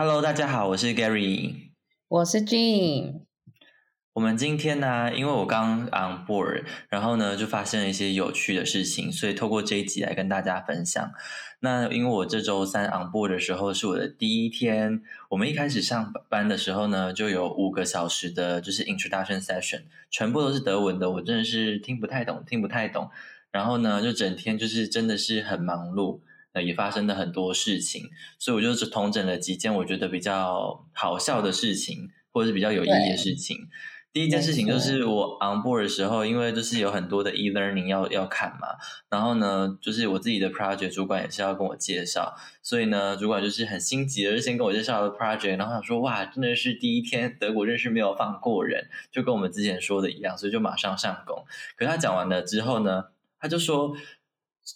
Hello，大家好，我是 Gary，我是 Jean。我们今天呢，因为我刚 on board，然后呢就发生了一些有趣的事情，所以透过这一集来跟大家分享。那因为我这周三 on board 的时候是我的第一天，我们一开始上班的时候呢，就有五个小时的，就是 introduction session，全部都是德文的，我真的是听不太懂，听不太懂。然后呢，就整天就是真的是很忙碌，呃，也发生了很多事情，所以我就是统整了几件我觉得比较好笑的事情，或者是比较有意义的事情。第一件事情就是我 on board 的时候，因为就是有很多的 e learning 要要看嘛，然后呢，就是我自己的 project 主管也是要跟我介绍，所以呢，主管就是很心急的就先跟我介绍了 project，然后想说哇，真的是第一天德国认识没有放过人，就跟我们之前说的一样，所以就马上上工。可是他讲完了之后呢，他就说。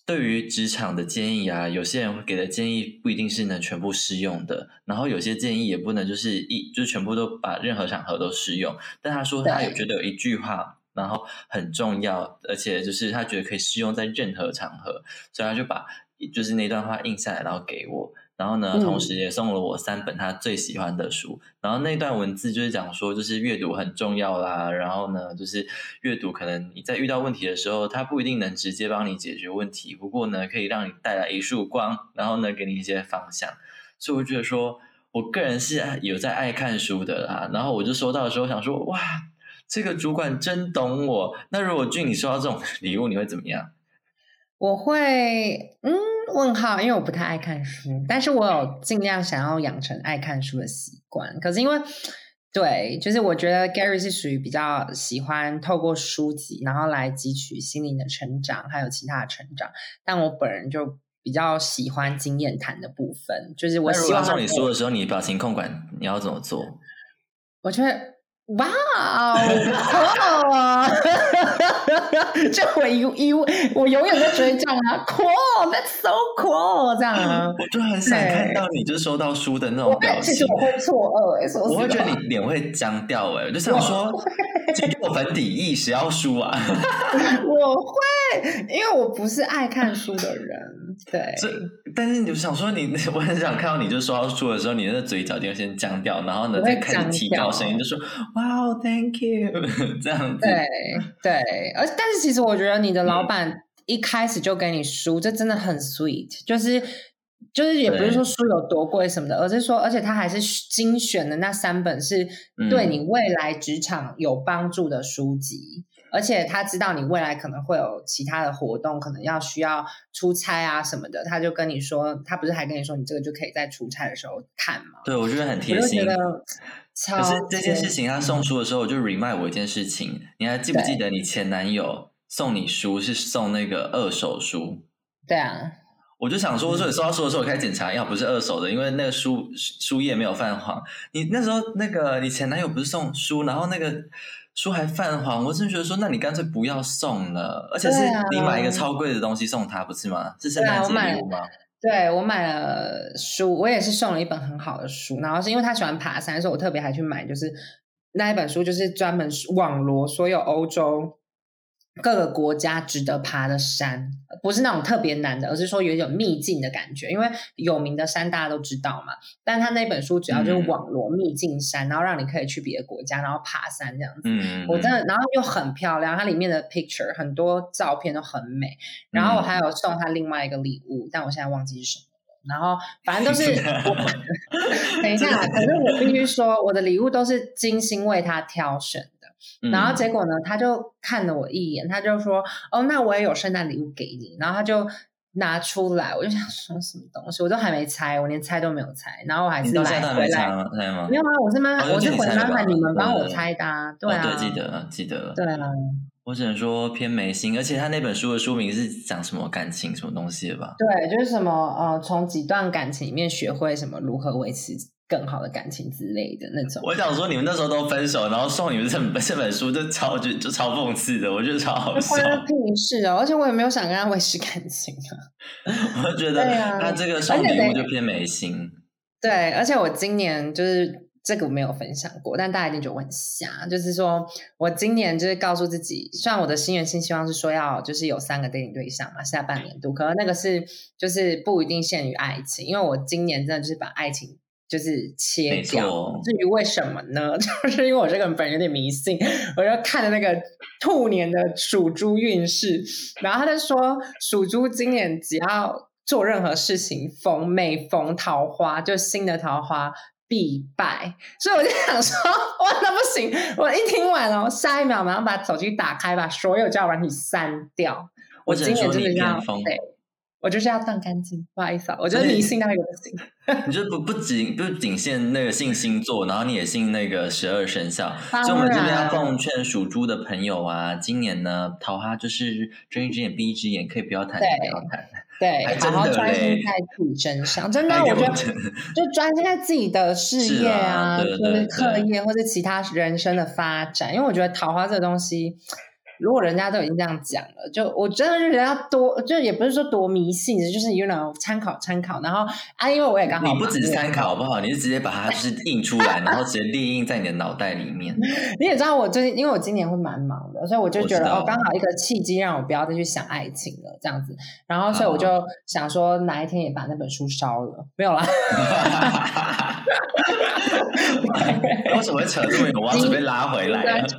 对于职场的建议啊，有些人给的建议不一定是能全部适用的，然后有些建议也不能就是一就全部都把任何场合都适用。但他说他有觉得有一句话，然后很重要，而且就是他觉得可以适用在任何场合，所以他就把就是那段话印下来，然后给我。然后呢，同时也送了我三本他最喜欢的书。然后那段文字就是讲说，就是阅读很重要啦。然后呢，就是阅读可能你在遇到问题的时候，它不一定能直接帮你解决问题，不过呢，可以让你带来一束光，然后呢，给你一些方向。所以我觉得说，我个人是有在爱看书的啦。然后我就收到的时候想说，哇，这个主管真懂我。那如果俊你收到这种礼物，你会怎么样？我会嗯问号，因为我不太爱看书，但是我有尽量想要养成爱看书的习惯。可是因为对，就是我觉得 Gary 是属于比较喜欢透过书籍，然后来汲取心灵的成长，还有其他的成长。但我本人就比较喜欢经验谈的部分，就是我希望送你书的时候，你表情控管你要怎么做？我觉得。哇哦！啊！就我一一我永远在追这样啊，cool，that's so cool，这样啊，我就很想看到你就收到书的那种表情。其实我会错愕，我会觉得你脸会僵掉哎，我就想说，这个粉底液谁要书啊？我会，因为我不是爱看书的人，对。这但是你就想说，你 我很想看到你就收到书的时候，你的嘴角就会先僵掉，然后呢再开始提高声音，就说。哇哦，Thank you，这样子。对对，而但是其实我觉得你的老板一开始就给你书，这真的很 sweet，就是就是也不是说书有多贵什么的，而是说，而且他还是精选的那三本是对你未来职场有帮助的书籍，而且他知道你未来可能会有其他的活动，可能要需要出差啊什么的，他就跟你说，他不是还跟你说，你这个就可以在出差的时候看吗？对，我觉得很贴心。可是这件事情，他送书的时候，我就 remind 我一件事情。你还记不记得你前男友送你书是送那个二手书？对啊，我就想说，说你收到书的时候，我开始检查，要不是二手的，因为那个书书页没有泛黄。你那时候那个你前男友不是送书，然后那个书还泛黄，我真觉得说，那你干脆不要送了，而且是你买一个超贵的东西送他，不是吗？是圣诞节礼物吗？对我买了书，我也是送了一本很好的书，然后是因为他喜欢爬山，所以我特别还去买，就是那一本书，就是专门网罗所有欧洲。各个国家值得爬的山，不是那种特别难的，而是说有一种秘境的感觉。因为有名的山大家都知道嘛，但他那本书主要就是网罗秘境山，然后让你可以去别的国家，然后爬山这样子。嗯，我真的，然后又很漂亮，它里面的 picture 很多照片都很美。然后我还有送他另外一个礼物，但我现在忘记是什么了。然后反正都是 等一下，可是我必须说，我的礼物都是精心为他挑选。然后结果呢？他就看了我一眼，他就说：“哦，那我也有圣诞礼物给你。”然后他就拿出来，我就想说什么东西，我都还没拆，我连拆都没有拆。然后我还是来回来没有啊？我是妈，我是回妈妈，你们帮我拆的，对啊，对，记得记得，对啊。我只能说偏没心，而且他那本书的书名是讲什么感情什么东西的吧？对，就是什么呃，从几段感情里面学会什么如何维持。更好的感情之类的那种。我想说，你们那时候都分手，然后送你们这本 这本书，就超就就超讽刺的，我觉得超好笑。屁事哦！而且我也没有想跟他维持感情啊。我觉得他这个送礼物就偏没心。对，而且我今年就是这个我没有分享过，但大家一定觉得我很瞎。就是说我今年就是告诉自己，虽然我的心愿新希望是说要就是有三个 dating 对象嘛，下半年度，可能那个是就是不一定限于爱情，因为我今年真的就是把爱情。就是切没掉。至于为什么呢？就是因为我这个人本人有点迷信，我就看了那个兔年的属猪运势，然后他就说属猪今年只要做任何事情逢每逢桃花，就新的桃花。必败，所以我就想说，哇，那不行！我一听完哦，下一秒马上把手机打开，把所有交友软体删掉。我今年真的要对，我就是要断干净。不好意思啊，我觉得迷信到一个不行。你就不不仅不仅限那个信星座，然后你也信那个十二生肖。所以我们这边要奉劝属猪的朋友啊，今年呢桃花就是睁一只眼闭一只眼，可以不要谈，对不要谈。对，还好好真的专心在自己身上。真 的，我觉得就专心在自己的事业是啊啊，对对就是课业或者其他人生的发展。因为我觉得桃花这个东西，如果人家都已经这样讲了，就我真的是人家多，就也不是说多迷信，就是 you know 参考参考。然后啊，因为我也刚好你不只是参考好不好？你是直接把它就是印出来，然后直接列印在你的脑袋里面。你也知道我最近，因为我今年会蛮忙的，所以我就觉得哦，刚好一个契机让我不要再去想爱情了，这样子。然后，所以我就想说，哪一天也把那本书烧了，没有啦。为什么会扯这么远？我要准备拉回来了。这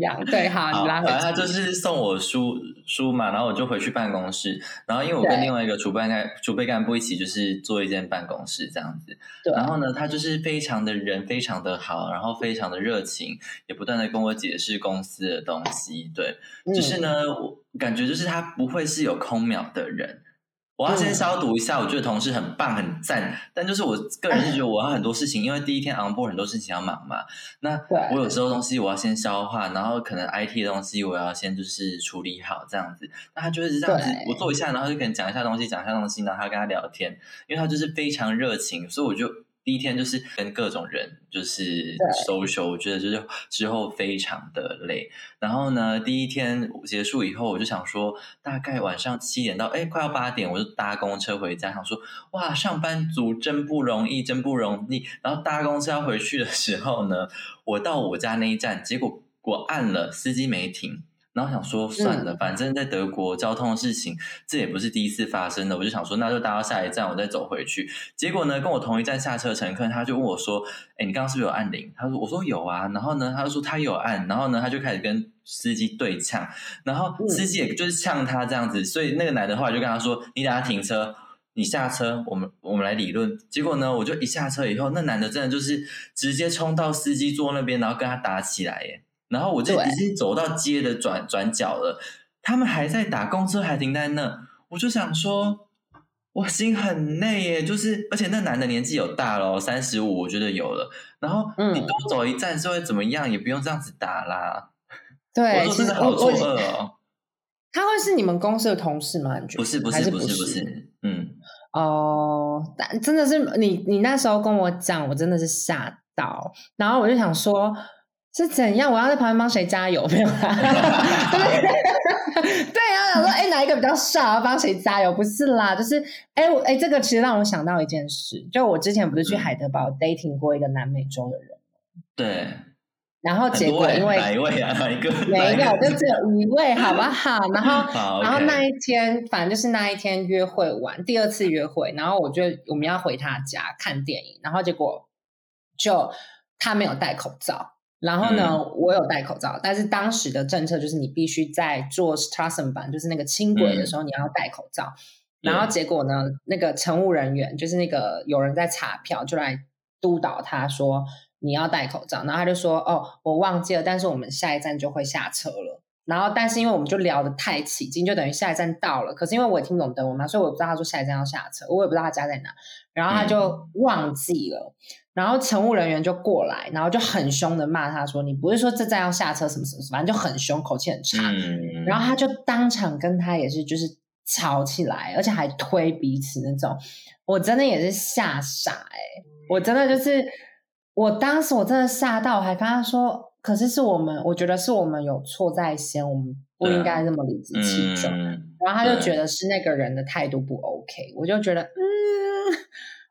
样，对，好，你拉回来他。就是送我书书嘛，然后我就回去办公室，然后因为我跟另外一个储备干储备干部一起就是做一间办公室这样子，对，然后呢，他就是非常的人非常的好，然后非常的热情，也不断的跟我解释公司的东西，对，就是嗯呢，我感觉就是他不会是有空秒的人。我要先嗯消毒一下，我觉得同事很棒很赞，但就是我个人是觉得我要很多事情，因为第一天 on board 很多事情要忙嘛。那对。我有时候东西我要先消化，然后可能 IT 的东西我要先就是处理好这样子。那他就是这样子，我做一下，然后就可能讲一下东西，讲一下东西，然后他跟他聊天，因为他就是非常热情，所以我就第一天就是跟各种人就是对 social，我觉得就是之后非常的累。然后呢，第一天结束以后，我就想说，大概晚上七点到哎快要八点，我就搭公车回家，想说哇，上班族真不容易，真不容易。然后搭公车要回去的时候呢，我到我家那一站，结果我按了，司机没停。然后想说算了，反正在德国交通的事情，这也不是第一次发生的，我就想说那就搭到下一站，我再走回去。结果呢，跟我同一站下车的乘客，他就问我说：“哎，你刚刚是不是有按铃？”他说：“我说有啊。”然后呢，他就说他有按，然后呢，他就开始跟司机对呛，然后司机也就是呛他这样子，所以那个男的后来就跟他说：“你等下停车。”你下车，我们我们来理论。结果呢，我就一下车以后，那男的真的就是直接冲到司机座那边，然后跟他打起来耶。然后我就对已经走到街的转转角了，他们还在打，公车还停在那，我就想说，我心很累耶，就是而且那男的年纪有大了，三十五，我觉得有了。然后嗯你多走一站是会怎么样，也不用这样子打啦。对，我说真的好错我我愕哦。他会是你们公司的同事吗？你觉得不是不是不是不是不是，嗯，哦，但真的是你，你那时候跟我讲，我真的是吓到，然后我就想说，是怎样？我要在旁边帮谁加油？没有啦，对对啊，想说，哎，哪一个比较帅，要帮谁加油？不是啦，就是，哎，我哎，这个其实让我想到一件事，就我之前不是去嗯海德堡 dating 过一个南美洲的人，对，然后结果因为哪一位啊？哪一个？没哪一有，个就只有一位，好不好？然后，然后那一天，反正就是那一天约会完，第二次约会，然后我就我们要回他家看电影，然后结果就他没有戴口罩，然后呢，嗯我有戴口罩，但是当时的政策就是你必须在坐 s t a s s e n 版，就是那个轻轨的时候你要戴口罩。然后结果呢，那个乘务人员就是那个有人在查票，就来督导他说你要戴口罩，然后他就说哦，我忘记了，但是我们下一站就会下车了。然后，但是因为我们就聊得太起劲，就等于下一站到了。可是因为我也听不懂德文嘛，所以我也不知道他说下一站要下车，我也不知道他家在哪。然后他就忘记了，然后乘务人员就过来，然后就很凶的骂他说：“你不是说这站要下车什么什么什么，反正就很凶，口气很差。嗯，然后他就当场跟他也是就是吵起来，而且还推彼此那种，我真的也是吓傻哎、我真的就是我当时我真的吓到，我还跟他说，可是是我们，我觉得是我们有错在先，我们不应该这么理直气壮。嗯然后他就觉得是那个人的态度不 OK，我就觉得嗯，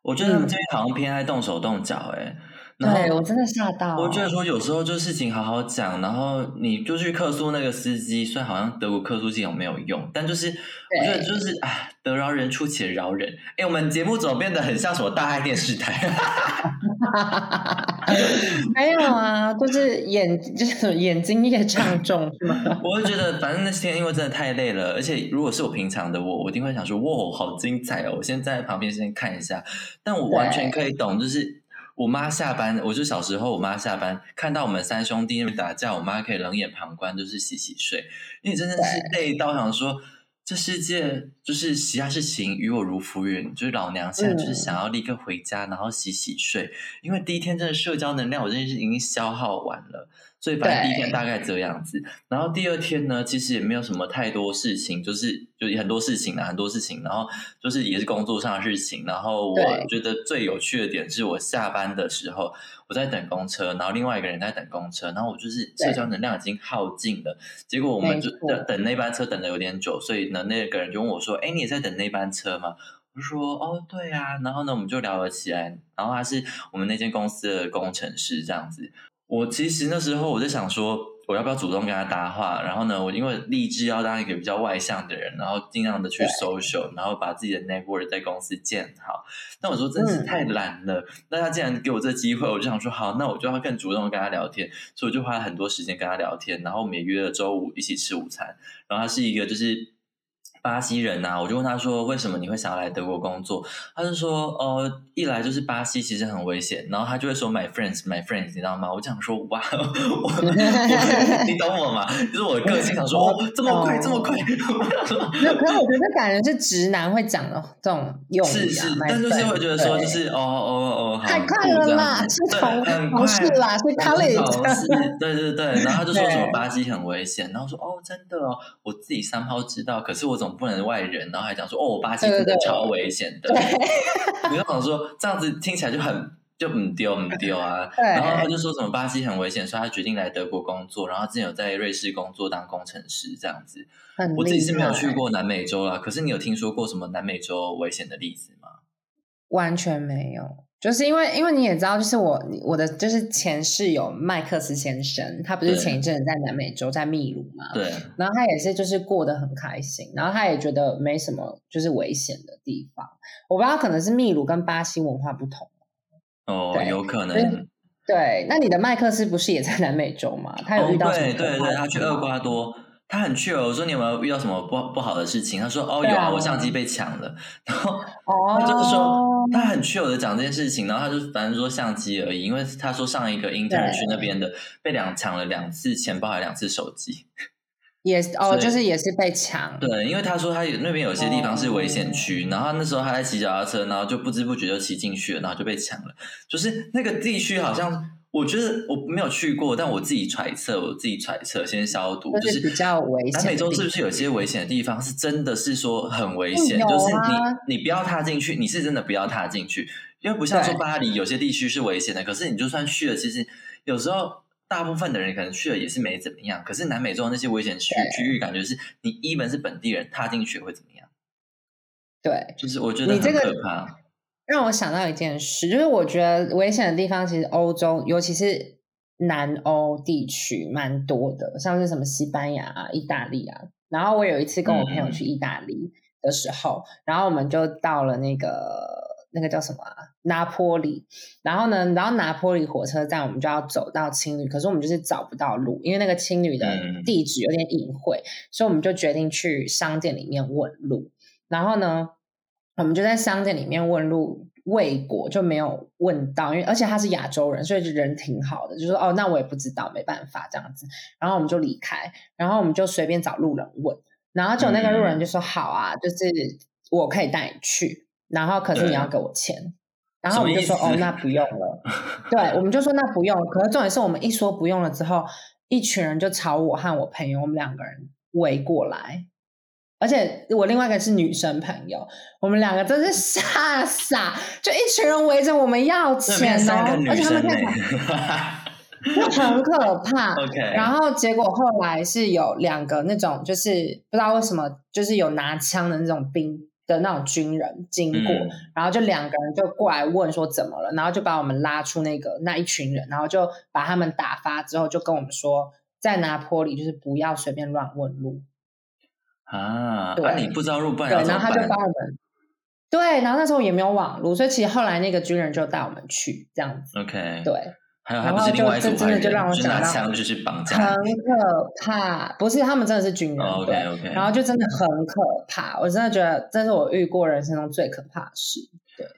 我觉得他们这边好像偏爱动手动脚、欸，然后对我真的吓到。我觉得说有时候就事情好好讲，然后你就去客诉那个司机，虽然好像德国客诉系统没有用，但就是我觉得就是哎，得饶人处且饶人。哎，我们节目怎么变得很像什么大爱电视台？没有啊，就是眼就是眼睛也唱重是吗？我会觉得反正那天因为真的太累了，而且如果是我平常的我，我一定会想说哇，好精彩哦！我先在旁边先看一下，但我完全可以懂，就是。我妈下班，我就小时候，我妈下班看到我们三兄弟那边打架，我妈可以冷眼旁观，就是洗洗睡。因为真的是累到想说，这世界就是其他事情与我如浮云，就是老娘现在就是想要立刻回家，然后洗洗睡。因为第一天真的社交能量，我真的是已经消耗完了。所以反正第一天大概这样子，然后第二天呢，其实也没有什么太多事情，就是就很多事情啊，很多事情，然后就是也是工作上的事情。然后我觉得最有趣的点是我下班的时候，我在等公车，然后另外一个人在等公车，然后我就是社交能量已经耗尽了。结果我们就等等那班车等的有点久，所以呢，那个人就问我说：“哎，你也在等那班车吗？”我说：“哦，对啊。”然后呢，我们就聊了起来。然后他是我们那间公司的工程师，这样子。我其实那时候我在想说，我要不要主动跟他搭话？然后呢，我因为立志要当一个比较外向的人，然后尽量的去 social，然后把自己的 network 在公司建好。但我说真是太懒了。那他既然给我这机会，我就想说好，那我就要更主动的跟他聊天。所以我就花了很多时间跟他聊天。然后我们也约了周五一起吃午餐。然后他是一个就是。巴西人呐，我就问他说：“为什么你会想要来德国工作？”他就说：“呃，一来就是巴西其实很危险，然后他就会说 ‘my friends, my friends’，你知道吗？”我想说：“哇，我 你懂我吗？就是我个性想说，哦，这么快，这么快。”没有，可是我觉得感觉是直男会讲的这种用语，是是，但就是会觉得说，就是哦哦哦，太快了啦，是同同事啦，是 colleague，对对对，然后他就说什么巴西很危险，然后说：“哦，真的哦，我自己三号知道，可是我怎么？”不能外人，然后还讲说哦，巴西真的超危险的。你 就想说这样子听起来就很就很丢很丢啊。然后他就说什么巴西很危险，所以他决定来德国工作。然后之前有在瑞士工作当工程师这样子。我自己是没有去过南美洲啦，可是你有听说过什么南美洲危险的例子吗？完全没有。就是因为，因为你也知道，就是我我的就是前室友麦克斯先生，他不是前一阵子在南美洲在秘鲁嘛？对。然后他也是就是过得很开心，然后他也觉得没什么就是危险的地方。我不知道可能是秘鲁跟巴西文化不同。哦，有可能。对，那你的麦克斯不是也在南美洲吗？他有遇到什么？对对对，他去厄瓜多。他很趣哦，我说你有没有遇到什么不不好的事情？他说哦有啊，我相机被抢了。然后他就是说他很确有的讲这件事情，然后他就反正说相机而已，因为他说上一个 intern 去那边的被两抢了两次钱包，还两次手机。也哦，就是也是被抢。对，因为他说他那边有些地方是危险区，然后那时候他在骑脚踏车，然后就不知不觉就骑进去了，然后就被抢了。就是那个地区好像。我觉得我没有去过，但我自己揣测，我自己揣测，先消毒，就是比较危险。南美洲是不是有些危险的地方？是真的是说很危险，就是你你不要踏进去，你是真的不要踏进去，因为不像说巴黎有些地区是危险的，可是你就算去了，其实有时候大部分的人可能去了也是没怎么样。可是南美洲那些危险区区域，感觉是你一本是本地人踏进去会怎么样？对，就是我觉得很可怕。让我想到一件事，就是我觉得危险的地方，其实欧洲，尤其是南欧地区，蛮多的，像是什么西班牙啊、意大利啊。然后我有一次跟我朋友去意大利的时候，然后我们就到了那个那个叫什么拿坡里。然后呢，然后拿坡里火车站，我们就要走到青旅，可是我们就是找不到路，因为那个青旅的地址有点隐晦，所以我们就决定去商店里面问路。然后呢？我们就在商店里面问路，未果就没有问到，因为而且他是亚洲人，所以人挺好的，就说哦，那我也不知道，没办法这样子。然后我们就离开，然后我们就随便找路人问，然后就那个路人就说好啊，就是我可以带你去，然后可是你要给我钱。然后我们就说哦，那不用了。对，我们就说那不用。可是重点是我们一说不用了之后，一群人就朝我和我朋友，我们两个人围过来。而且我另外一个是女生朋友，我们两个真是傻傻，就一群人围着我们要钱哦，而且他们看起来就很可怕。OK，然后结果后来是有两个那种，就是不知道为什么，就是有拿枪的那种兵的那种军人经过，嗯。然后就两个人就过来问说怎么了，然后就把我们拉出那个那一群人，然后就把他们打发之后，就跟我们说，在拿坡里就是不要随便乱问路，啊，对啊，你不知道入，不然对，然后他就帮？我们。对，然后那时候也没有网络，所以其实后来那个军人就带我们去这样子。OK，对，还有他不然后就是另外一组这真的就坏人，就让我想到枪就是绑很架很。可怕，不是他们真的是军人，哦对 OK，OK 然后就真的很可怕，我真的觉得这是我遇过人生中最可怕的事。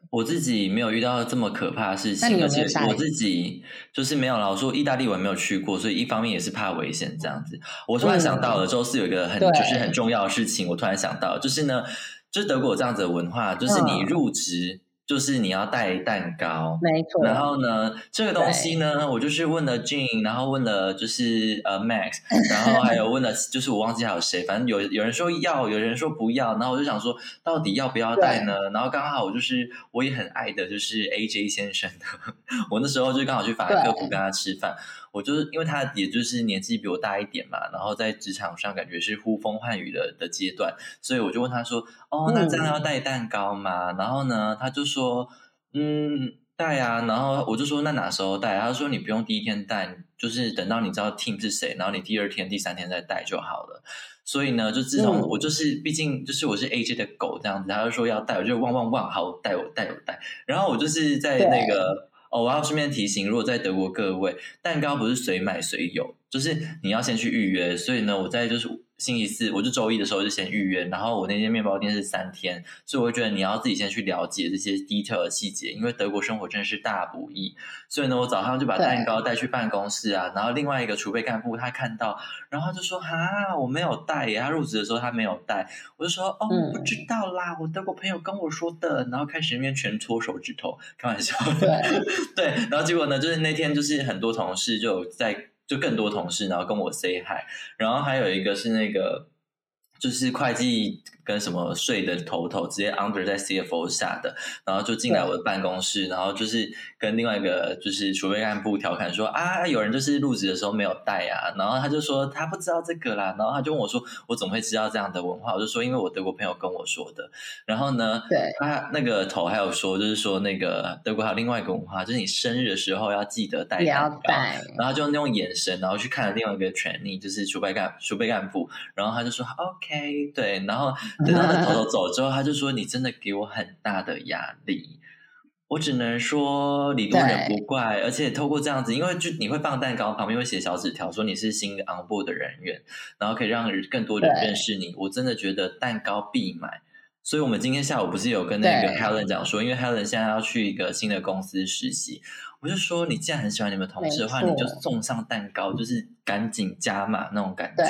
我自己没有遇到这么可怕的事情，那你有而且我自己就是没有啦。我说意大利我也没有去过，所以一方面也是怕危险这样子。我突然想到了，周四有一个很对就是很重要的事情，我突然想到，就是呢，就是德国有这样子的文化，就是你嗯入职就是你要带蛋糕。没错，然后呢，这个东西呢，我就是问了 Jean，然后问了就是呃 Max，然后还有问了就是我忘记还有谁，反正有有人说要，有人说不要，然后我就想说到底要不要带呢？然后刚好我就是我也很爱的就是 AJ 先生的，我那时候就刚好去法兰克福跟他吃饭，我就是因为他也就是年纪比我大一点嘛，然后在职场上感觉是呼风唤雨的的阶段，所以我就问他说：“哦，那这样要带蛋糕吗？”然后呢，他就说：“嗯，带啊。”然后我就说：“那哪时候带？”他说：“你不用第一天带，就是等到你知道 team 是谁，然后你第二天、第三天再带就好了。”所以呢，就自从嗯我就是，毕竟就是我是 AJ 的狗这样子，他就说要带，我就汪汪汪，好，带我带我带。然后我就是在那个哦，我要顺便提醒，如果在德国各位，蛋糕不是随买随有，就是你要先去预约。所以呢，我在就是星期四，我就周一的时候就先预约，然后我那间面包店是三天，所以我会觉得你要自己先去了解这些 detail 的细节，因为德国生活真的是大不易。所以呢，我早上就把蛋糕带去办公室啊，然后另外一个储备干部他看到，然后他就说：“哈，我没有带耶。”他入职的时候他没有带，我就说：“哦，我不知道啦，我德国朋友跟我说的。”然后开始那边全搓手指头，开玩笑。对 对，然后结果呢，就是那天就是很多同事就在，就更多同事，然后跟我 say hi，然后还有一个是那个就是会计跟什么税的头头直接 under 在 CFO 下的，然后就进来我的办公室，然后就是跟另外一个就是储备干部调侃说啊，有人就是入职的时候没有带啊，然后他就说他不知道这个啦，然后他就问我说我怎么会知道这样的文化？我就说因为我德国朋友跟我说的，然后呢，对。他那个头还有说，就是说那个德国还有另外一个文化，就是你生日的时候要记得带也要蛋糕。带，然后就用眼神，然后去看了另外一个 trainee，就是储备干储备干部，然后他就说 OK，对，然后等到那头头走之后，他就说你真的给我很大的压力，我只能说理多人不怪，而且透过这样子，因为就你会放蛋糕，旁边会写小纸条说你是新的 on board 的人员，然后可以让更多人认识你，我真的觉得蛋糕必买。所以，我们今天下午不是有跟那个 Helen 讲说，因为 Helen 现在要去一个新的公司实习，我就说，你既然很喜欢你们同事的话，你就送上蛋糕，就是赶紧加码那种感觉。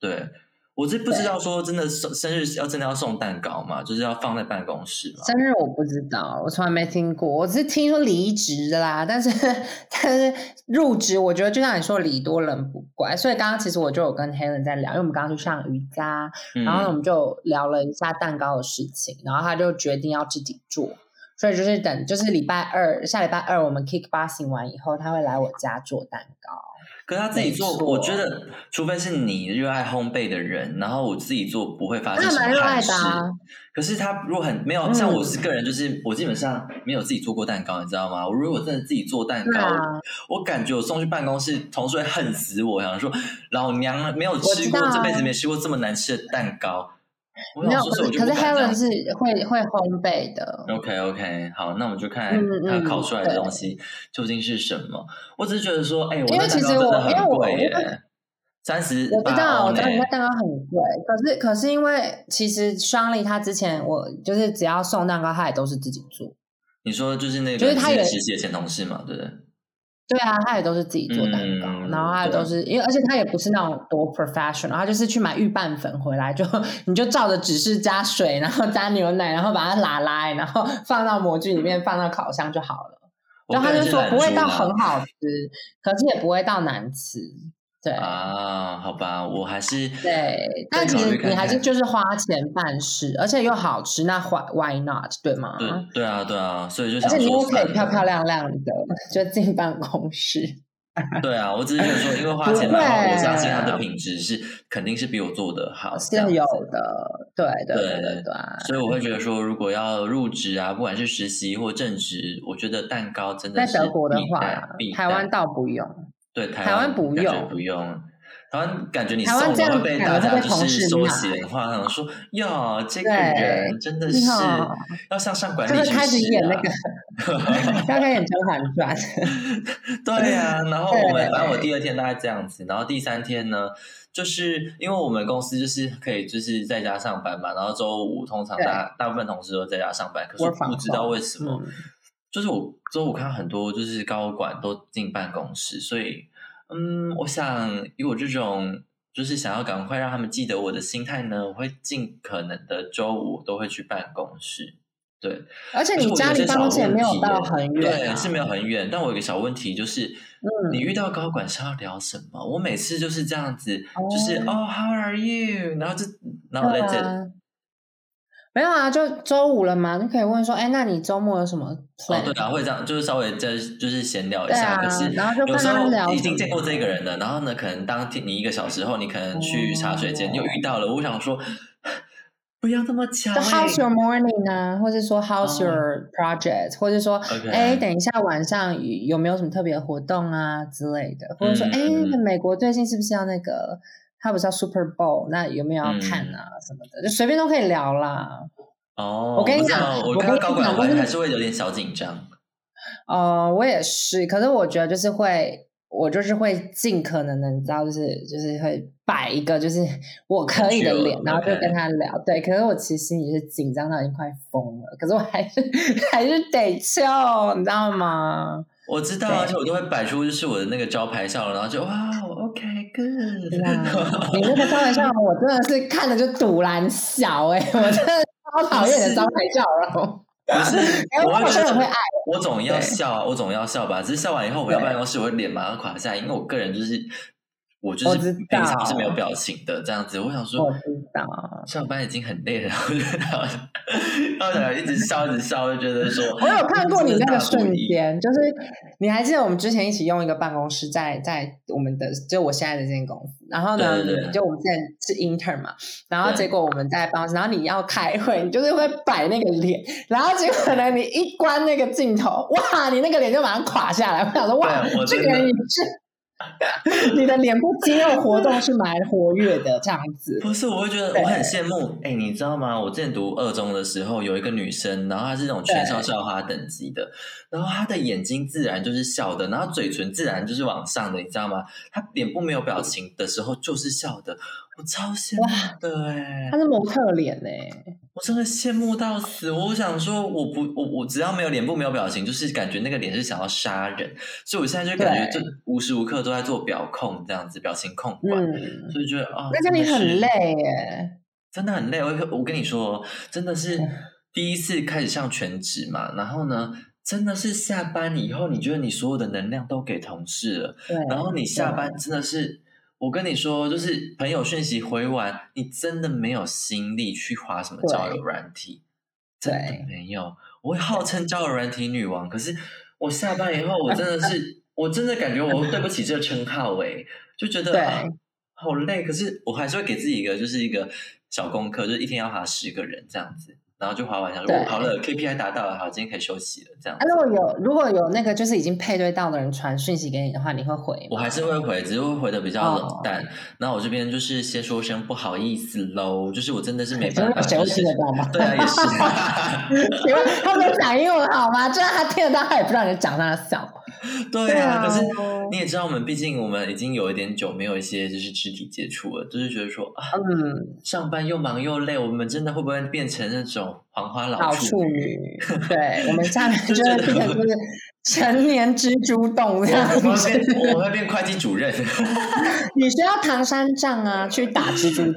对。对，我是不知道说真的生生日要真的要送蛋糕嘛，就是要放在办公室嘛。生日我不知道，我从来没听过，我只是听说离职啦，但是 但是入职，我觉得就像你说，礼多人不怪，所以刚刚其实我就有跟 Helen 在聊，因为我们刚刚去上瑜伽，嗯然后呢，我们就聊了一下蛋糕的事情，然后他就决定要自己做，所以就是等就是礼拜二下礼拜二我们 kickboxing 完以后，他会来我家做蛋糕。可是他自己做我觉得除非是你热爱烘焙的人，然后我自己做不会发生什么憾事。啊，可是他如果很没有，嗯像我是个人，就是我基本上没有自己做过蛋糕，你知道吗？我如果真的自己做蛋糕，啊我感觉我送去办公室，同事会恨死我，想说老娘没有吃过，这辈子没吃过这么难吃的蛋糕。我 没有，可是 Helen 是会会烘焙的，OK OK，好，那我们就看他烤出来的东西究竟是什么。我只是觉得说，哎、我因为其实我因为我三十我知道，我知道你呢那蛋糕很贵，可是可是因为其实双丽他之前我就是只要送蛋糕，他也都是自己做。你说就是那个前就是他也实习的前同事嘛，对不对？对啊，他也都是自己做蛋糕，嗯然后他也都是因为，而且他也不是那种多 professional，他就是去买预拌粉回来，就你就照着指示加水，然后加牛奶，然后把它拉来，然后放到模具里面，放到烤箱就好了。我然后他就说不会到很好吃，可是也不会到难吃。对、啊，好吧，我还是对，但其考虑看实你还是就是花钱办事，而且又好吃，那 why why not 对吗？对对啊对啊，所以就而且你想说又可以漂漂亮亮的就进办公室。对啊，我只是觉得说，因为花钱买，我相信它的品质是肯定是比我做的好，是有的，对对对对对。所以我会觉得说，如果要入职啊，不管是实习或正职，我觉得蛋糕真的在德国的话，台湾倒不用，对台湾不用不用。台湾感觉你送的会被大家就是说闲话，想说哟，这个人真的是要向上管理就是 开始演那个，刚开始演《甄嬛传》。对呀，然 后我们反正我第二天大概这样子，然后第三天呢，就是因为我们公司就是可以就是在家上班嘛，然后周五通常大大部分同事都在家上班，可是不知道为什么，就是我周五看很多就是高管都进办公室，所以。嗯，我想以我这种就是想要赶快让他们记得我的心态呢，我会尽可能的周五都会去办公室。对，而且你家离办公室也没有到很远，对，是没有很远。但我有个小问题就是，嗯，你遇到高管是要聊什么？我每次就是这样子，就是哦，How are you？然后就然后在这。没有啊，就周五了嘛，就可以问说，哎，那你周末有什么？哦，对啊，会这样，就是稍微再就是闲聊一下。可是，然后就有时候已经见过这个人了，然后呢，可能当天你一个小时后，你可能去茶水间又遇到了。我想说，不要这么巧。How's your morning 呢？或者说 How's your project？或者说，哎，等一下晚上有没有什么特别的活动啊之类的？或者说，哎，美国最近是不是要那个？他不是要 Super Bowl，那有没有要看啊什么的？就随便都可以聊啦。哦，我跟你讲，我看高管会还是会有点小紧张。哦，我也是，可是我觉得就是会，我就是会尽可能的，你知道，就是就是会摆一个就是 我可以的脸，然后就跟他聊。对，可是我其实心里是紧张到已经快疯了，可是我还是还是得笑，你知道吗？我知道，而且我都会摆出就是我的那个招牌笑容，然后就哇，OK，good。你那个招牌笑容，我真的是看着就堵然笑哎，我真的超讨厌你的招牌笑容。不是，我真的会爱，我总要笑，我总要笑吧。只是笑完以后回到办公室，我会脸马上垮下，因为我个人就是。我就是平常是没有表情的这样子，我想说，我知道 上班已经很累了，然后一直笑一直笑，就觉得说，我有看过你那个瞬间，就是你还记得我们之前一起用一个办公室，在在我们的就我现在的这间公司，然后呢，就我们现在是 intern 嘛，然后结果我们在办公室，然后你要开会，你就是会摆那个脸，然后结果呢，你一关那个镜头，哇，你那个脸就马上垮下来，我想说，哇，这个人也是。你的脸部肌肉活动是蛮活跃的，这样子。不是，我会觉得我很羡慕。哎，你知道吗？我之前读二中的时候，有一个女生，然后她是那种全校校花等级的，然后她的眼睛自然就是笑的，然后嘴唇自然就是往上的，你知道吗？她脸部没有表情的时候就是笑的。我超羡慕的哎，她是模特脸哎，我真的羡慕到死。我想说，我不，我我只要没有脸部没有表情，就是感觉那个脸是想要杀人。所以我现在就感觉，就无时无刻都在做表控这样子，表情控管，所以觉得啊，那你很累耶，真的很累。我我跟你说，真的是第一次开始上全职嘛，然后呢，真的是下班以后，你觉得你所有的能量都给同事了，对，然后你下班真的是。我跟你说，就是朋友讯息回完，你真的没有心力去划什么交友软体，真的没有。我号称交友软体女王，可是我下班以后，我真的是，我真的感觉我对不起这个称号，哎，就觉得好累。可是我还是会给自己一个，就是一个小功课，就是一天要划十个人这样子。然后就划完，想说好了，KPI 达到了，好，今天可以休息了。这样。如果有如果有那个就是已经配对到的人传讯息给你的话，你会回？我还是会回，只是会回的比较冷淡。那我这边就是先说声不好意思喽，就是我真的是没办法。谁会听得到吗？对啊，也是。请问他们讲英文好吗？就算他听得到，他也不知道你在讲他的笑。对啊，可是你也知道，我们毕竟我们已经有一点久没有一些就是肢体接触了，就是觉得说啊，嗯，上班又忙又累，我们真的会不会变成那种黄花老处女？对，我们下面就会变成就是成年蜘蛛洞这样子，我会变会计主任。你需要唐三藏啊，去打蜘蛛精，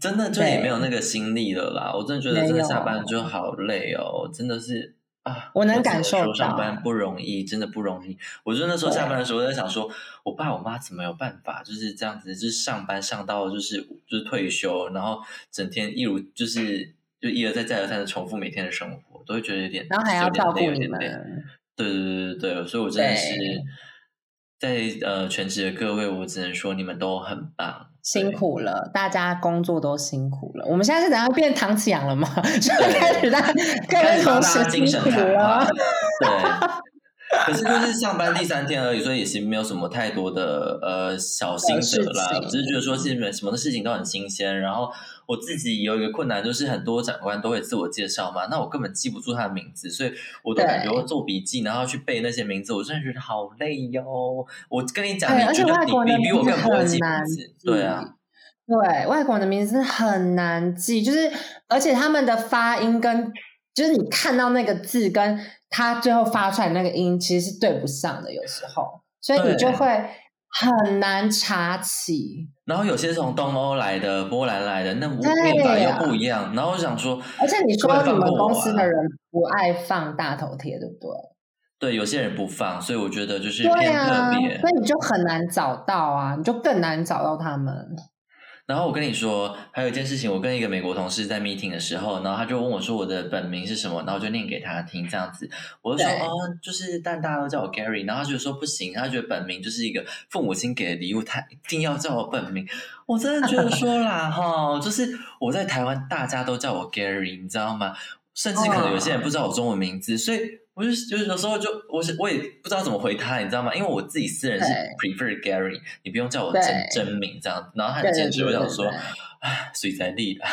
真的就也没有那个心力了啦。我真的觉得真的下班就好累哦，真的是。啊，我能感受到上班不容易，真的不容易。我就那时候下班的时候，在想说，我爸我妈怎么有办法就是这样子，就是上班上到就是就是退休，然后整天一如就是就一而再再而三的重复每天的生活，都会觉得有点，然后还要照顾你们。对对对对对，所以我真的是在呃全职的各位，我只能说你们都很棒，辛苦了，大家工作都辛苦了。我们现在是等下变唐启阳了吗？就开始在各位同事精辛苦了，对。可是就是上班第三天而已，所以也是没有什么太多的呃小心得啦，只是觉得说是什么的事情都很新鲜。然后我自己有一个困难，就是很多长官都会自我介绍嘛，那我根本记不住他的名字，所以我都感觉会做笔记，然后去背那些名字，我真的觉得好累哟。我跟你讲，你觉得你你比我更不会记名字，对啊，对，外国人的名字很难记，就是而且他们的发音跟就是你看到那个字跟。他最后发出来那个音其实是对不上的，有时候，所以你就会很难查起。然后有些从东欧来的、波兰来的，那念法又不一样。然后我想说，而且你说你们公司的人不爱放大头贴，对不对？对，有些人不放，所以我觉得就是偏特别，所以你就很难找到啊，你就更难找到他们。然后我跟你说，还有一件事情，我跟一个美国同事在 meeting 的时候，然后他就问我说我的本名是什么，然后我就念给他听，这样子，我就说哦，就是但大家都叫我 Gary，然后他就说不行，他觉得本名就是一个父母亲给的礼物，他一定要叫我本名。我真的觉得说啦 哈，就是我在台湾大家都叫我 Gary，你知道吗？甚至可能有些人不知道我中文名字，所以。我就就是有时候就我是我也不知道怎么回他，你知道吗？因为我自己私人是 prefer Gary，你不用叫我真真名这样。然后他很坚持，我想说，唉，水在立的。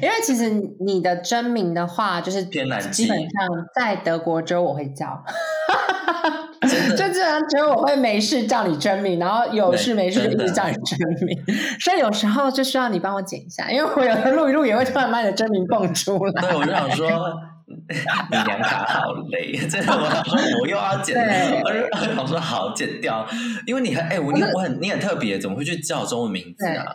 因为其实你的真名的话，就是偏难基本上在德国只有我会叫，就这样只有我会没事叫你真名，然后有事没事就一直叫你真名。所以有时候就需要你帮我剪一下，因为我有时候录一录也会突然把你的真名蹦出来。对，我就想说。你娘卡好累，真的，我想说我又要剪，我想说好剪掉，因为你很哎，我你我很你很特别，怎么会去叫中文名字啊？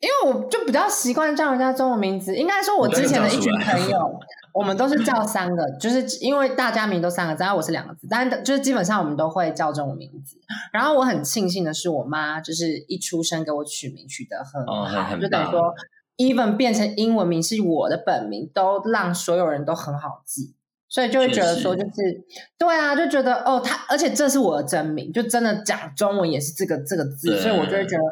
因为我就比较习惯叫人家中文名字，应该说我之前的一群朋友，我们都是叫三个，就是因为大家名都三个字，然后我是两个字，但就是基本上我们都会叫中文名字。然后我很庆幸的是，我妈就是一出生给我取名取得很好，就等于说。Even 变成英文名是我的本名，都让所有人都很好记，所以就会觉得说，就是对啊，就觉得哦，他而且这是我的真名，就真的讲中文也是这个这个字，所以我就会觉得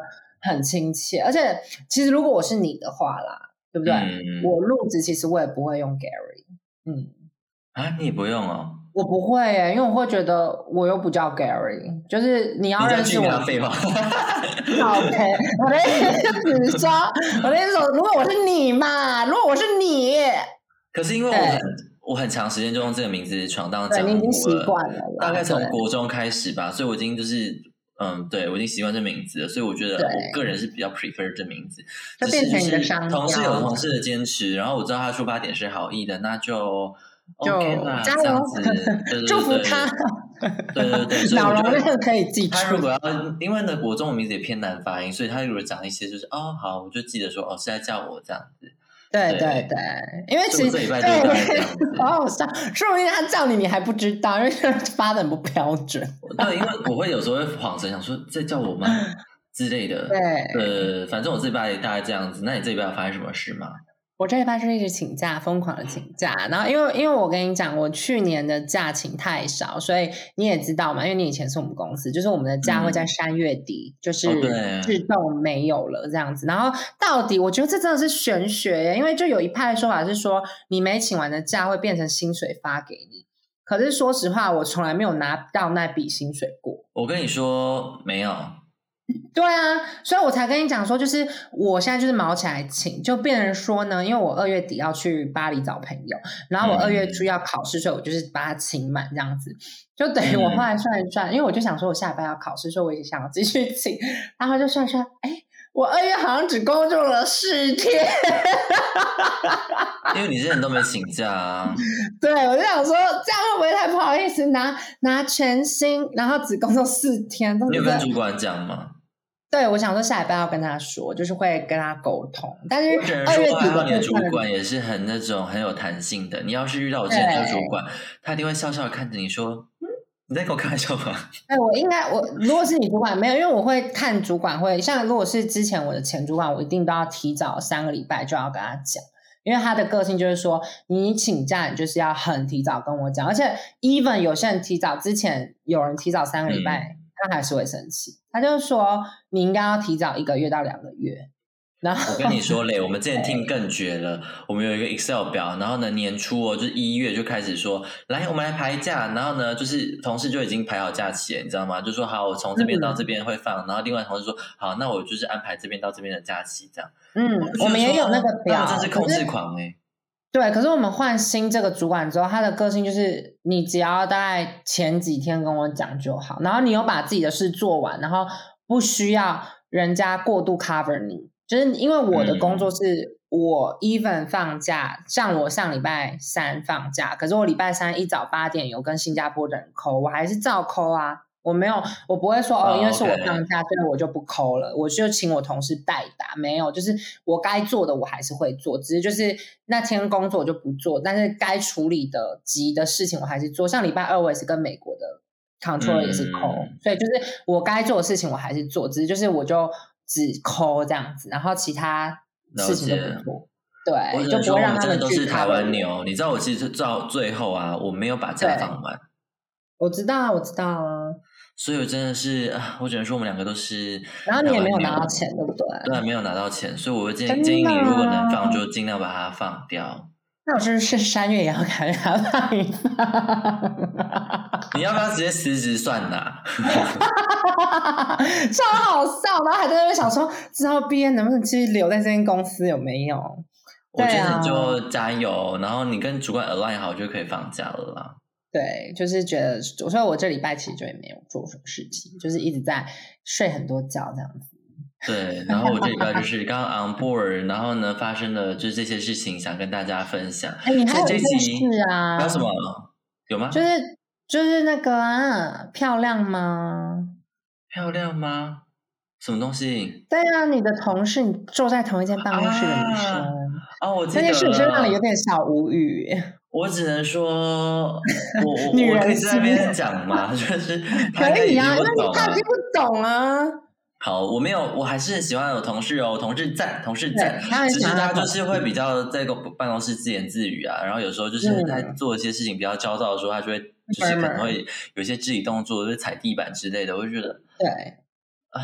很亲切。而且其实如果我是你的话啦，对不对？我入职其实我也不会用 Gary，嗯，啊，你也不用哦。我不会耶，因为我会觉得我又不叫 Gary，就是你要认识我。废话。OK，我的意思说，我的意思说，如果我是你嘛，如果我是你，可是因为我很我很长时间就用这个名字闯荡江湖了，已经习惯了。大概从国中开始吧，所以我已经就是嗯，对我已经习惯这名字了，所以我觉得我个人是比较 prefer 这名字。就变成你的商同事有同事的坚持，然后我知道他出发点是好意的，那就。就加油，祝福他。对对对，脑容量可以记住。他如果要，因为呢，国中的名字也偏难发音，所以他如果讲一些，就是哦，好，我就记得说，哦，是在叫我这样子。对对对，因为其实对，好好笑，说不定他叫你，你还不知道，因为发的很不标准。对，因为我会有时候会恍神，想说在叫我吗 之类的。对，呃，反正我这一拜大概这样子。那你这一拜发生什么事吗？我这一班是一直请假，疯狂的请假。然后，因为因为我跟你讲，我去年的假请太少，所以你也知道嘛，因为你以前是我们公司，就是我们的假会在三月底就是自动没有了这样子。然后，到底我觉得这真的是玄学耶，因为就有一派的说法是说，你没请完的假会变成薪水发给你。可是说实话，我从来没有拿到那笔薪水过。我跟你说，没有。对啊，所以我才跟你讲说，就是我现在就是毛起来请，就变成说呢，因为我二月底要去巴黎找朋友，然后我二月初要考试，所以我就是把它请满这样子，就等于我后来算一算，因为我就想说我下班要考试，所以我也想要继续请，然后就算算，哎，我二月好像只工作了四天，因为你之前都没请假啊。对，我就想说这样会不会太不好意思拿拿全薪，然后只工作四天？你有跟主管讲吗？对，我想说下礼拜要跟他说，就是会跟他沟通。但是二月底的主管也是很那种很有弹性的。你要是遇到我之前的主管，他一定会笑笑看着你说：“你在跟我开玩笑吗？”哎，我应该我如果是你主管没有，因为我会看主管会像如果是之前我的前主管，我一定都要提早三个礼拜就要跟他讲，因为他的个性就是说，你请假你就是要很提早跟我讲，而且 even 有些人提早之前有人提早三个礼拜。他还是会生气。他就说你应该要提早一个月到两个月。然后我跟你说嘞，我们之前听更绝了，我们有一个 Excel 表，然后呢年初哦，就是一月就开始说，来我们来排假，然后呢就是同事就已经排好假期了，你知道吗？就说好，我从这边到这边会放，然后另外同事说好，那我就是安排这边到这边的假期这样。嗯，我们也有那个表，真是控制狂哎。对，可是我们换新这个主管之后，他的个性就是你只要大概前几天跟我讲就好，然后你有把自己的事做完，然后不需要人家过度 cover 你。就是因为我的工作是我 even 放假，像我上礼拜三放假，可是我礼拜三一早八点有跟新加坡人抠，我还是照抠啊，我没有，我不会说哦，因为是我放假，所以我就不抠了，我就请我同事代打，没有，就是我该做的我还是会做，只是就是那天工作我就不做，但是该处理的急的事情我还是做，像礼拜二我也是跟美国的 control 也是抠，所以就是我该做的事情我还是做，只是就是我就。只抠这样子，然后其他事情都不做，对，就不会让他们都是台湾牛。你知道我其实到最后啊，我没有把假放完。我知道，我知道啊。所以我真的是，我只能说我们两个都是。然后你也没有拿到钱，对不对？对，没有拿到钱，所以我会建议建议你，如果能放，就尽量把它放掉。那我是不是三月也要给他放一放？你要不要直接辞职算了？超好笑，然后还在那边想说，之后毕业能不能继续留在这间公司？有没有？我觉得你就加油，然后你跟主管 align 好就可以放假了啦。对，就是觉得，所以我这礼拜其实就也没有做什么事情，就是一直在睡很多觉这样子。对，然后我这礼拜就是刚 on board，然后呢发生的就是这些事情，想跟大家分享。哎，你还有一件事啊？还有什么？有吗？就是就是那个啊，漂亮吗？漂亮吗？什么东西？对啊，你的同事，你坐在同一间办公室的女生。哦，我这件事是让你有点小无语。我只能说，我我我可以在那边讲吗？就是 可以啊，因为你怕听不懂啊。好，我没有，我还是很喜欢有同事哦，同事赞，同事赞。只是他就是会比较在个办公室自言自语啊，然后有时候就是在做一些事情比较焦躁的时候，他就会就是可能会有一些肢体动作，就是踩地板之类的。我就觉得，对啊，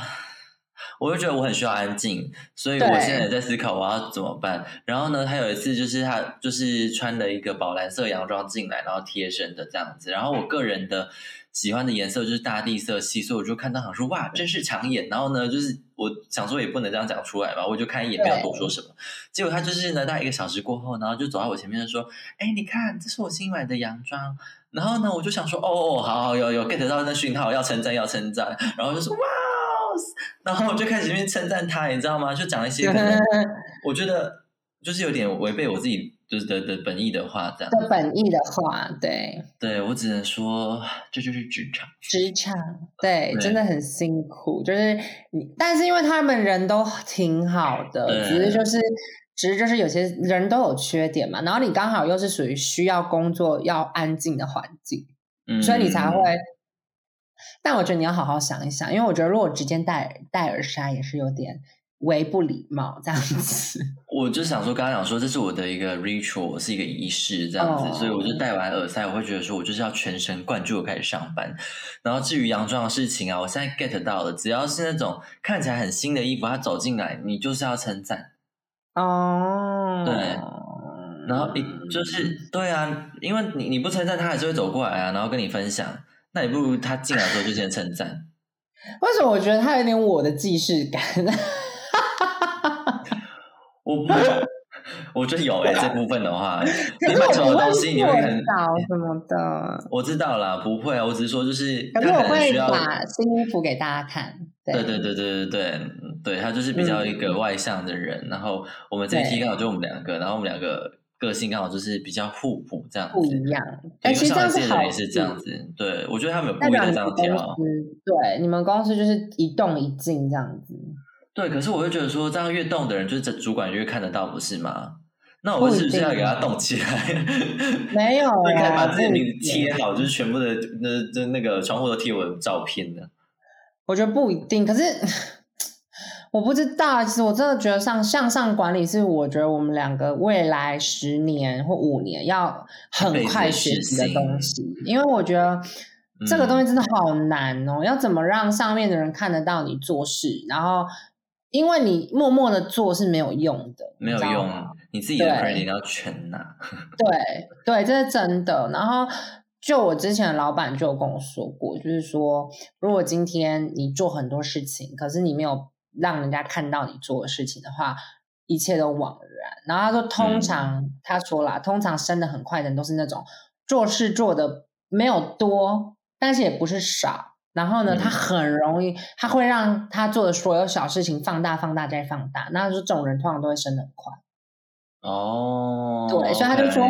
我就觉得我很需要安静，所以我现在也在思考我要怎么办。然后呢，他有一次就是他就是穿了一个宝蓝色洋装进来，然后贴身的这样子，然后我个人的。喜欢的颜色就是大地色系，所以我就看到想说哇，真是抢眼。然后呢，就是我想说也不能这样讲出来吧，我就看一眼，没有多说什么。结果他就是呢，大概一个小时过后，然后就走到我前面说：“哎，你看，这是我新买的洋装。”然后呢，我就想说：“哦哦，好好有有 get 到那讯号，要称赞要称赞。”然后就说：“哇！” 然后我就开始面称赞他，你知道吗？就讲一些可能 我觉得就是有点违背我自己。就是的的本意的话，这样的本意的话，对，对我只能说这就是职场，职场对，真的很辛苦。就是你，但是因为他们人都挺好的，只是就是，只是就是有些人都有缺点嘛。然后你刚好又是属于需要工作要安静的环境，所以你才会。但我觉得你要好好想一想，因为我觉得如果直接戴戴耳塞也是有点。为不礼貌这样子，我就想说，刚刚讲说这是我的一个 ritual，是一个仪式这样子，所以我就戴完耳塞，我会觉得说我就是要全神贯注的开始上班。然后至于洋装的事情啊，我现在 get 到了，只要是那种看起来很新的衣服，他走进来，你就是要称赞哦。对，然后你就是对啊，因为你你不称赞他还是会走过来啊，然后跟你分享，那你不如他进来的时候就先称赞。为什么我觉得他有点我的既视感？我不，我觉得有哎，这部分的话，你买什么东西你会很什么的？我知道啦，不会啊，我只是说就是，可是我会把新衣服给大家看。对对对对对对对，他就是比较一个外向的人，然后我们这一期刚好就我们两个，然后我们两个个性刚好就是比较互补这样子，不一样。哎，其实这样是好，也是这样子。对，我觉得他们有故意这样调。对，你们公司就是一动一静这样子。对，可是我会觉得说，这样越动的人，就是主管就会看得到，不是吗？那我是不是要给他动起来？没有，可以把自己名字贴好，就是全部的那那那个窗户都贴我的照片的。我觉得不一定，可是我不知道。其实我真的觉得，上向上管理是我觉得我们两个未来十年或五年要很快学习的东西，因为我觉得。这个东西真的好难哦，要怎么让上面的人看得到你做事？然后，因为你默默的做是没有用的，没有用，你自己的 credit 要全拿。对对，这是真的。然后，就我之前的老板就有跟我说过，就是说，如果今天你做很多事情，可是你没有让人家看到你做的事情的话，一切都枉然。然后他说，通常他说啦，通常升的很快的人都是那种做事做的没有多。但是也不是少，然后呢，他很容易，他会让他做的所有小事情放大、放大再放大。那说这种人通常都会升的很快。哦，对，所以他就说，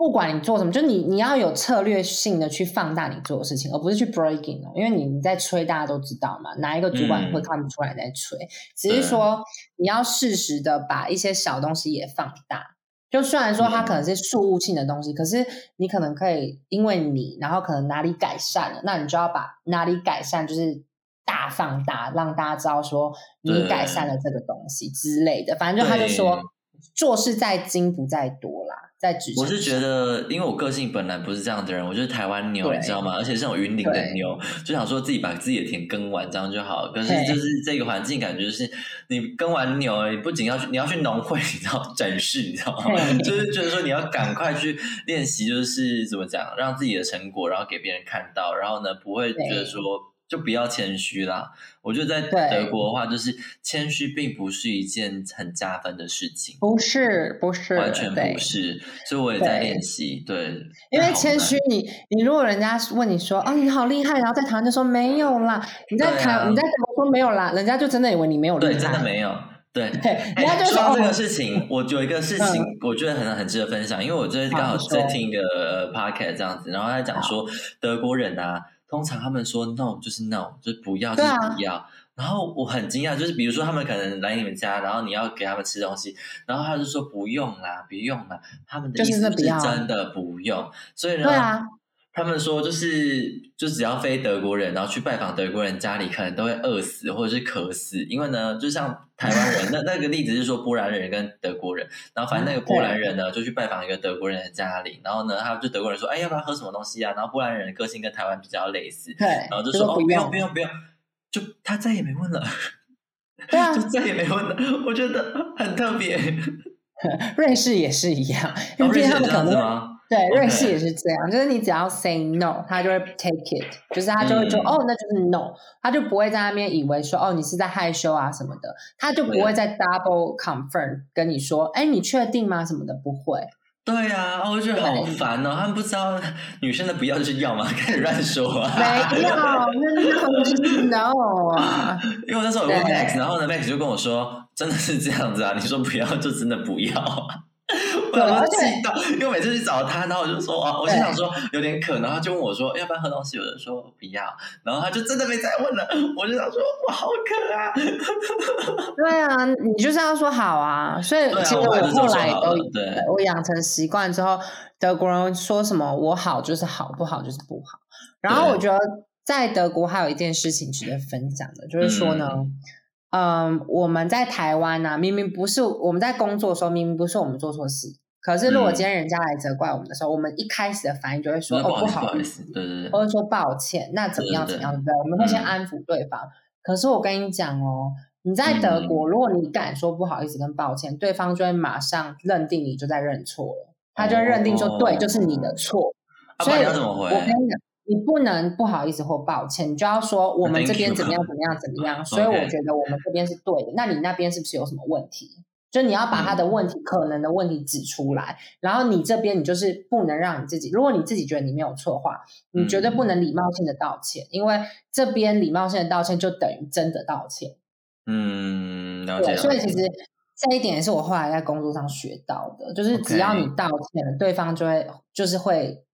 不管你做什么，就你你要有策略性的去放大你做的事情，而不是去 breaking 哦。因为你你在吹，大家都知道嘛，哪一个主管会看不出来在吹？只是说你要适时的把一些小东西也放大。就虽然说它可能是事务性的东西，可是你可能可以因为你，然后可能哪里改善了，那你就要把哪里改善就是大放大，让大家知道说你改善了这个东西之类的。反正就他就说，做事在精不在多啦。在我是觉得，因为我个性本来不是这样的人，我就是台湾牛，你知道吗？而且是种云林的牛，就想说自己把自己的田耕完，这样就好。可是就是这个环境，感觉就是你耕完牛，你不仅要去，你要去农会，你知道展示，你知道吗？就是觉得说你要赶快去练习，就是怎么讲，让自己的成果，然后给别人看到，然后呢，不会觉得说。就不要谦虚啦。我觉得在德国的话，就是谦虚并不是一件很加分的事情。不是，不是，完全不是。所以我也在练习。对，因为谦虚，你你如果人家问你说哦你好厉害，然后在台湾就说没有啦，你在台你在德国说没有啦，人家就真的以为你没有厉害，真的没有。对，人家就说这个事情，我有一个事情，我觉得很很值得分享，因为我最近刚好在听一个 podcast 这样子，然后他讲说德国人啊。通常他们说 no 就是 no，就是不要就是不要。然后我很惊讶，就是比如说他们可能来你们家，然后你要给他们吃东西，然后他就说不用啦，不用啦。他们的意思是真的不用。所以呢，他们说就是就只要非德国人，然后去拜访德国人家里，可能都会饿死或者是渴死，因为呢，就像。台湾人那 那个例子是说波兰人跟德国人，然后反正那个波兰人呢就去拜访一个德国人的家里，然后呢他就德国人说哎要不要喝什么东西啊？然后波兰人的个性跟台湾比较类似，对，然后就说哦不用不用不用，就他再也没问了，对啊，就再也没问了，我觉得很特别。瑞士也是一样，因为他们可能。对，瑞士也是这样，就是你只要 say no，他就会 take it，就是他就会说哦，那就是 no，他就不会在那边以为说哦，你是在害羞啊什么的，他就不会再 double confirm 跟你说，哎，你确定吗？什么的不会。对呀，我觉得好烦哦，他们不知道女生的不要就是要吗？开始乱说啊。没有，那就是 no 啊。因为那时候我问 Max，然后呢，Max 就跟我说，真的是这样子啊，你说不要就真的不要。对，而且因为每次去找他，然后我就说啊，我就想说有点渴，然后他就问我说要不要喝东西，有人说不要，然后他就真的没再问了。我就想说我，好渴啊！对啊，你就是要说好啊。所以其实我后来都对我养成习惯之后，德国人说什么我好就是好，不好就是不好。然后我觉得在德国还有一件事情值得分享的，就是说呢。嗯，我们在台湾呢，明明不是我们在工作的时候，明明不是我们做错事，可是如果今天人家来责怪我们的时候，我们一开始的反应就会说哦不好意思，对对对，或者说抱歉，那怎么样怎么样对？我们会先安抚对方。可是我跟你讲哦，你在德国，如果你敢说不好意思跟抱歉，对方就会马上认定你就在认错了，他就会认定说对，就是你的错。所以我跟你讲。你不能不好意思或抱歉，你就要说我们这边怎么样怎么样怎么样。所以我觉得我们这边是对的，那你那边是不是有什么问题？就你要把他的问题可能的问题指出来，然后你这边你就是不能让你自己，如果你自己觉得你没有错话，你绝对不能礼貌性的道歉，因为这边礼貌性的道歉就等于真的道歉。嗯，了解。所以其实这一点也是我后来在工作上学到的，就是只要你道歉了，对方就会就是会。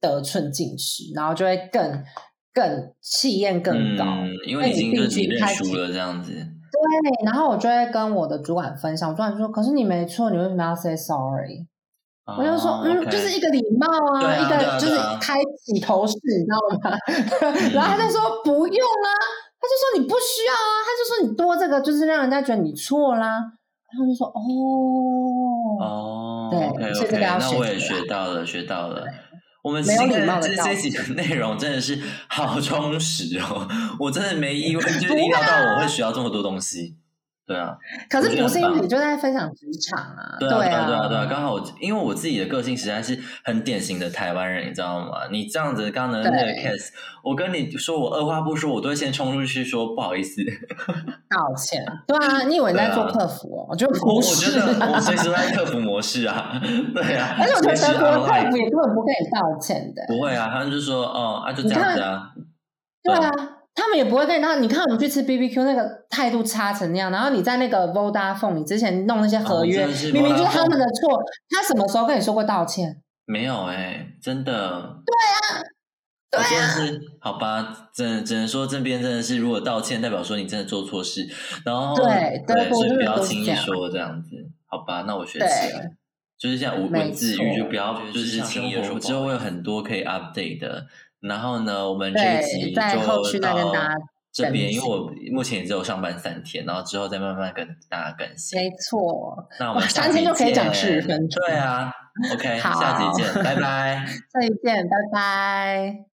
得寸进尺，然后就会更更气焰更高，因为已经认输了这样子。对，然后我就会跟我的主管分享，我主管说：“可是你没错，你为什么要 say sorry？” 我就说：“嗯，就是一个礼貌啊，一个就是开启头饰，你知道吗？” 然后他就说：“不用啦。”他就说：“你不需要啊。”他就说：“你多这个就是让人家觉得你错啦。”然后就说：“哦哦，对，所以这个要学。”那我也学到了，学到了。我们没有今天礼貌的这这几个内容真的是好充实哦，我真的没意外，就是意料到我会学到这么多东西。对啊，可是不是因为你就在分享职场啊？对啊，对啊，啊，对啊，对啊，刚好我因为我自己的个性实在是很典型的台湾人，你知道吗？你这样子，刚刚的那个 case，我跟你说，我二话不说，我都会先冲出去说不好意思。道歉。对啊，你以为你在做客服哦？我觉得我觉是得我啊。随时都在客服模式啊，对啊，而且我觉得随时德国的客服也根本不跟你道歉的。不会啊，他们就说哦啊，就这样子啊，对啊，他们也不会跟你。那你看我们去吃 B B Q 那个态度差成那样，然后你在那个 Vodafone，你之前弄那些合约，明明就是他们的错，他什么时候跟你说过道歉？没有哎、真的。对啊，对啊真的是好吧，只只能说这边真的是，如果道歉，代表说你真的做错事，然后对德对，所以不要轻易说这样子，好吧？那我学对起来，就是这样文字狱，就不要就是轻易的说，之后会有很多可以 update 的。然后呢，我们这一集就后续再跟到大家这边，因为我目前也只有上班三天，然后之后再慢慢跟大家更新。没错，那我们三天就可以讲见40分钟对啊，OK，好 下集见，拜拜。下集见，拜拜。